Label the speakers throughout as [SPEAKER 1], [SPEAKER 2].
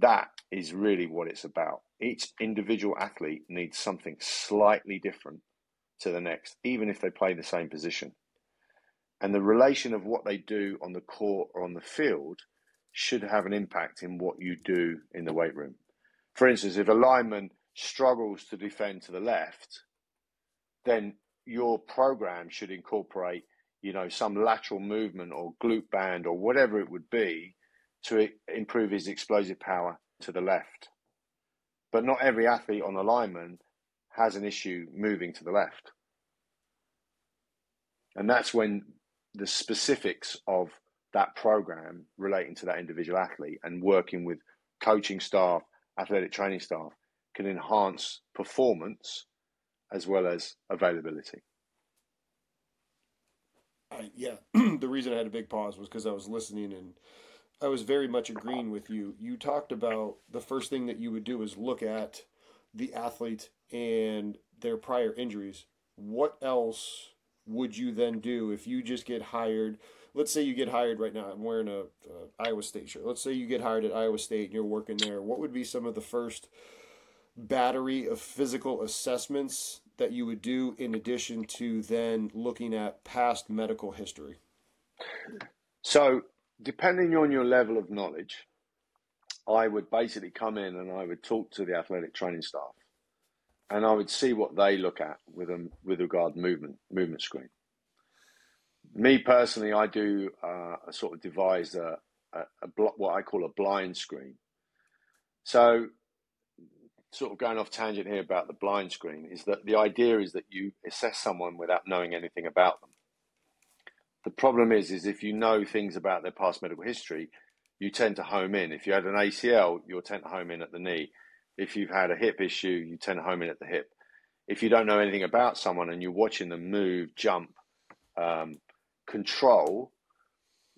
[SPEAKER 1] that is really what it's about. Each individual athlete needs something slightly different to the next, even if they play the same position. And the relation of what they do on the court or on the field should have an impact in what you do in the weight room. For instance, if a lineman struggles to defend to the left, then your program should incorporate, you know, some lateral movement or glute band or whatever it would be to improve his explosive power to the left. But not every athlete on the lineman has an issue moving to the left. And that's when the specifics of that program relating to that individual athlete and working with coaching staff, athletic training staff can enhance performance as well as availability.
[SPEAKER 2] Uh, yeah, the reason I had a big pause was because I was listening and I was very much agreeing with you. You talked about the first thing that you would do is look at the athlete and their prior injuries. What else would you then do if you just get hired? Let's say you get hired right now. I'm wearing a, a Iowa State shirt. Let's say you get hired at Iowa State and you're working there. What would be some of the first battery of physical assessments that you would do in addition to then looking at past medical history?
[SPEAKER 1] So, depending on your level of knowledge, I would basically come in and I would talk to the athletic training staff and I would see what they look at with them with regard movement movement screen. Me personally, I do uh, a sort of devise a, a, a blo- what I call a blind screen. So, sort of going off tangent here about the blind screen is that the idea is that you assess someone without knowing anything about them. The problem is, is if you know things about their past medical history, you tend to home in. If you had an ACL, you'll tend to home in at the knee. If you've had a hip issue, you tend to home in at the hip. If you don't know anything about someone and you're watching them move, jump, um, control,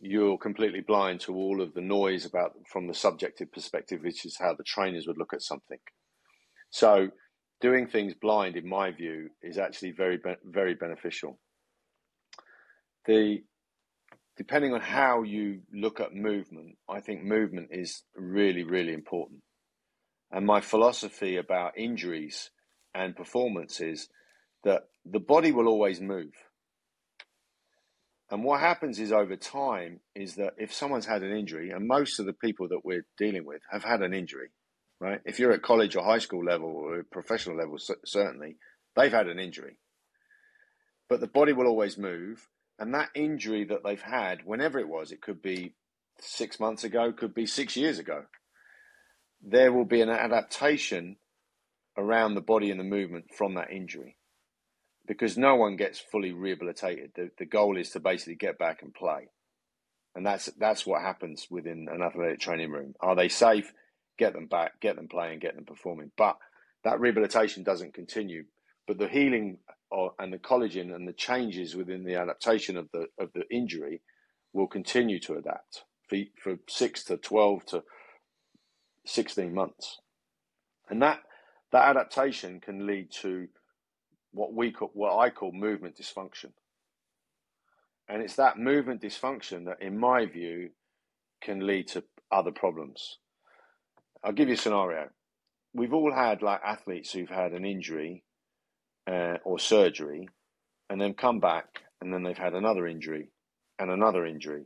[SPEAKER 1] you're completely blind to all of the noise about from the subjective perspective, which is how the trainers would look at something. So, doing things blind, in my view, is actually very, very beneficial. The depending on how you look at movement, I think movement is really, really important. And my philosophy about injuries and performance is that the body will always move. And what happens is over time is that if someone's had an injury, and most of the people that we're dealing with have had an injury, right? If you're at college or high school level or professional level, certainly, they've had an injury. But the body will always move. And that injury that they've had, whenever it was, it could be six months ago, could be six years ago, there will be an adaptation around the body and the movement from that injury because no one gets fully rehabilitated. The, the goal is to basically get back and play. And that's that's what happens within an athletic training room. Are they safe? Get them back, get them playing, get them performing. But that rehabilitation doesn't continue. But the healing or, and the collagen and the changes within the adaptation of the of the injury will continue to adapt for, for six to twelve to 16 months. And that, that adaptation can lead to what we call, what I call movement dysfunction. And it's that movement dysfunction that, in my view, can lead to other problems. I'll give you a scenario. We've all had like athletes who've had an injury uh, or surgery and then come back and then they've had another injury and another injury.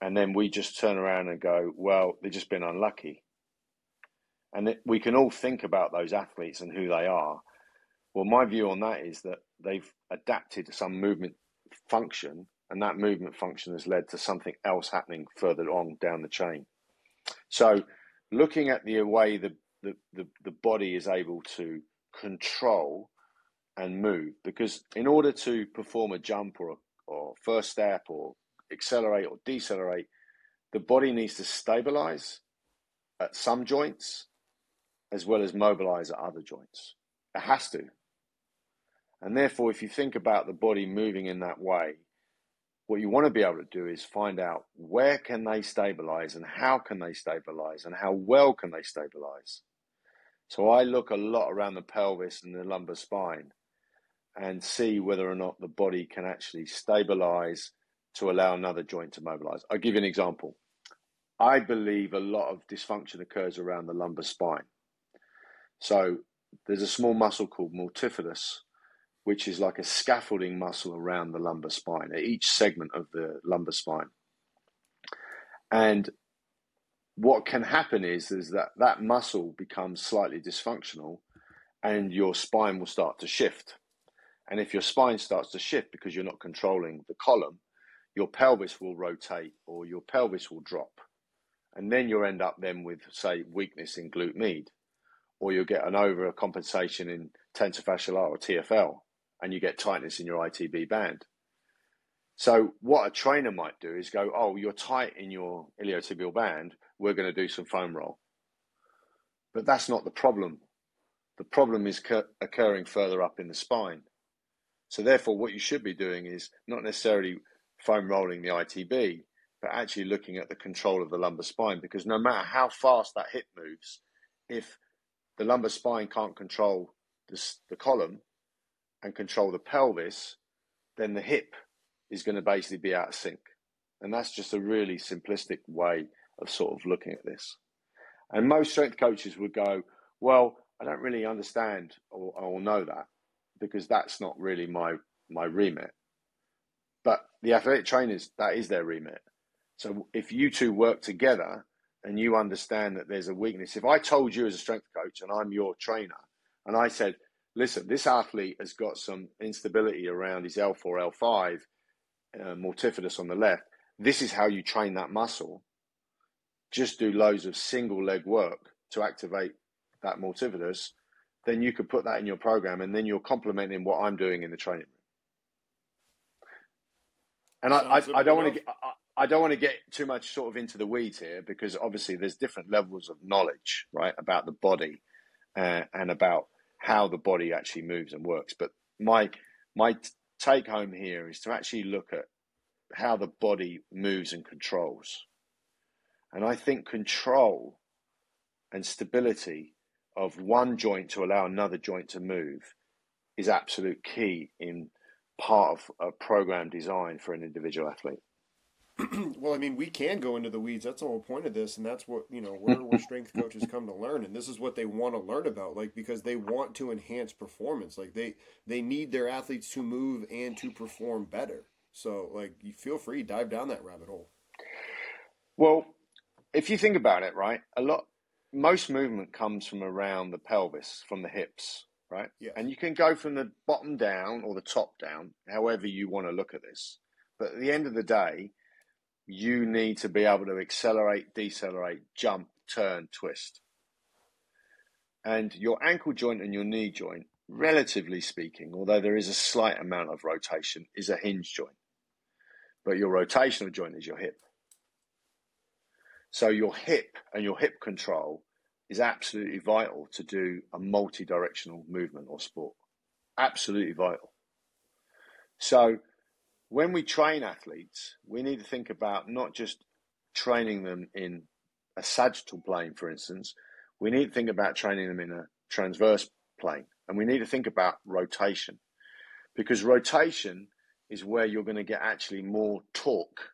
[SPEAKER 1] And then we just turn around and go, well, they've just been unlucky and it, we can all think about those athletes and who they are. Well, my view on that is that they've adapted some movement function, and that movement function has led to something else happening further on down the chain. So, looking at the way the, the, the, the body is able to control and move, because in order to perform a jump or, or first step or accelerate or decelerate, the body needs to stabilize at some joints as well as mobilize at other joints. It has to. And therefore, if you think about the body moving in that way, what you want to be able to do is find out where can they stabilize and how can they stabilize and how well can they stabilize. So I look a lot around the pelvis and the lumbar spine and see whether or not the body can actually stabilize to allow another joint to mobilize. I'll give you an example. I believe a lot of dysfunction occurs around the lumbar spine. So there's a small muscle called multifidus, which is like a scaffolding muscle around the lumbar spine, at each segment of the lumbar spine. And what can happen is, is that that muscle becomes slightly dysfunctional and your spine will start to shift. And if your spine starts to shift because you're not controlling the column, your pelvis will rotate or your pelvis will drop. And then you'll end up then with, say, weakness in glute med, or you'll get an overcompensation in tensor fasciae or TFL, and you get tightness in your ITB band. So what a trainer might do is go, oh, you're tight in your iliotibial band. We're going to do some foam roll. But that's not the problem. The problem is occurring further up in the spine. So therefore, what you should be doing is not necessarily foam rolling the ITB, but actually looking at the control of the lumbar spine. Because no matter how fast that hip moves, if the lumbar spine can't control this, the column and control the pelvis, then the hip is going to basically be out of sync. And that's just a really simplistic way of sort of looking at this. And most strength coaches would go, Well, I don't really understand or, or know that because that's not really my, my remit. But the athletic trainers, that is their remit. So if you two work together and you understand that there's a weakness, if I told you as a strength coach and I'm your trainer and I said, listen, this athlete has got some instability around his L4, L5, uh, multifidus on the left. This is how you train that muscle. Just do loads of single leg work to activate that multifidus. Then you could put that in your program, and then you're complementing what I'm doing in the training room. And I, I, I, don't want to get I, I don't want to get too much sort of into the weeds here because obviously there's different levels of knowledge, right, about the body uh, and about how the body actually moves and works. But my my take home here is to actually look at how the body moves and controls. And I think control and stability of one joint to allow another joint to move is absolute key in part of a program design for an individual athlete.
[SPEAKER 2] well, I mean, we can go into the weeds. That's the whole point of this, and that's what you know where, where strength coaches come to learn, and this is what they want to learn about, like because they want to enhance performance. Like they they need their athletes to move and to perform better. So, like, you feel free dive down that rabbit hole.
[SPEAKER 1] Well, if you think about it, right, a lot most movement comes from around the pelvis, from the hips, right?
[SPEAKER 2] Yeah.
[SPEAKER 1] And you can go from the bottom down or the top down, however you want to look at this. But at the end of the day you need to be able to accelerate, decelerate, jump, turn, twist. And your ankle joint and your knee joint, relatively speaking, although there is a slight amount of rotation, is a hinge joint. But your rotational joint is your hip. So your hip and your hip control is absolutely vital to do a multi directional movement or sport. Absolutely vital. So when we train athletes, we need to think about not just training them in a sagittal plane, for instance. We need to think about training them in a transverse plane. And we need to think about rotation because rotation is where you're going to get actually more torque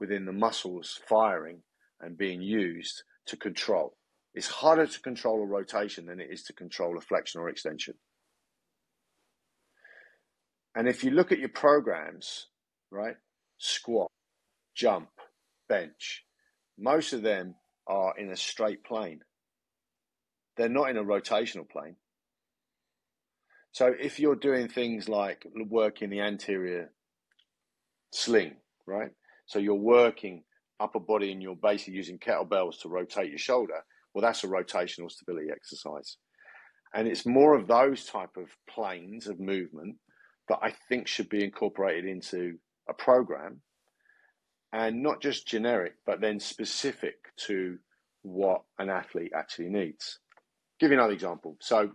[SPEAKER 1] within the muscles firing and being used to control. It's harder to control a rotation than it is to control a flexion or extension. And if you look at your programs, right, squat, jump, bench, most of them are in a straight plane. They're not in a rotational plane. So if you're doing things like working the anterior sling, right? So you're working upper body and you're basically using kettlebells to rotate your shoulder. Well, that's a rotational stability exercise. And it's more of those type of planes of movement that I think should be incorporated into a program and not just generic, but then specific to what an athlete actually needs. Give you another example. So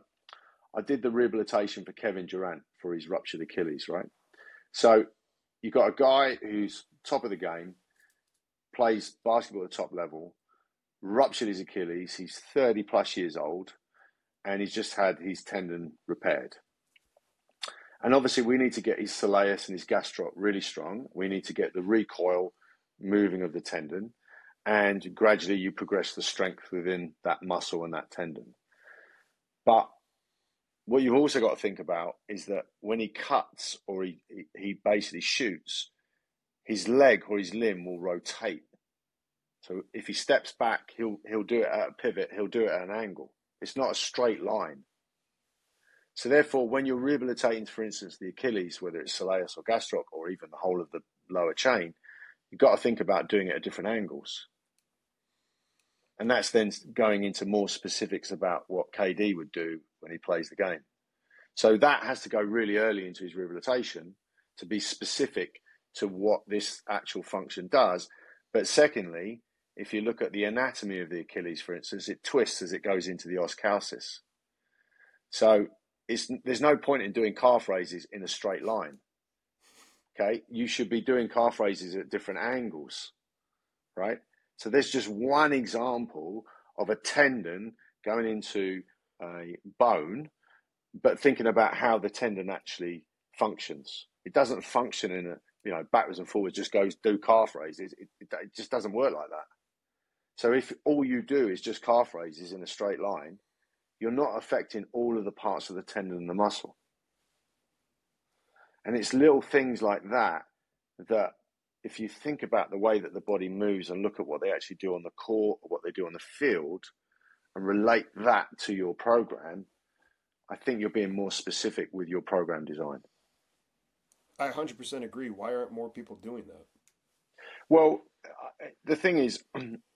[SPEAKER 1] I did the rehabilitation for Kevin Durant for his ruptured Achilles, right? So you've got a guy who's top of the game, plays basketball at the top level, ruptured his Achilles, he's 30 plus years old, and he's just had his tendon repaired. And obviously, we need to get his soleus and his gastroc really strong. We need to get the recoil moving of the tendon. and gradually you progress the strength within that muscle and that tendon. But what you've also got to think about is that when he cuts or he, he basically shoots, his leg or his limb will rotate. So if he steps back, he'll he'll do it at a pivot, he'll do it at an angle. It's not a straight line. So therefore, when you're rehabilitating, for instance, the Achilles, whether it's soleus or gastroc or even the whole of the lower chain, you've got to think about doing it at different angles. And that's then going into more specifics about what KD would do when he plays the game. So that has to go really early into his rehabilitation to be specific to what this actual function does. But secondly, if you look at the anatomy of the Achilles, for instance, it twists as it goes into the os calcis. So there's no point in doing calf raises in a straight line. Okay, you should be doing calf raises at different angles, right? So there's just one example of a tendon going into a bone, but thinking about how the tendon actually functions. It doesn't function in a you know backwards and forwards. Just goes do calf raises. It, it, it just doesn't work like that. So if all you do is just calf raises in a straight line, you're not affecting all of the parts of the tendon and the muscle. And it's little things like that that, if you think about the way that the body moves and look at what they actually do on the court or what they do on the field and relate that to your program, I think you're being more specific with your program design.
[SPEAKER 2] I 100% agree. Why aren't more people doing that?
[SPEAKER 1] Well, uh, the thing is,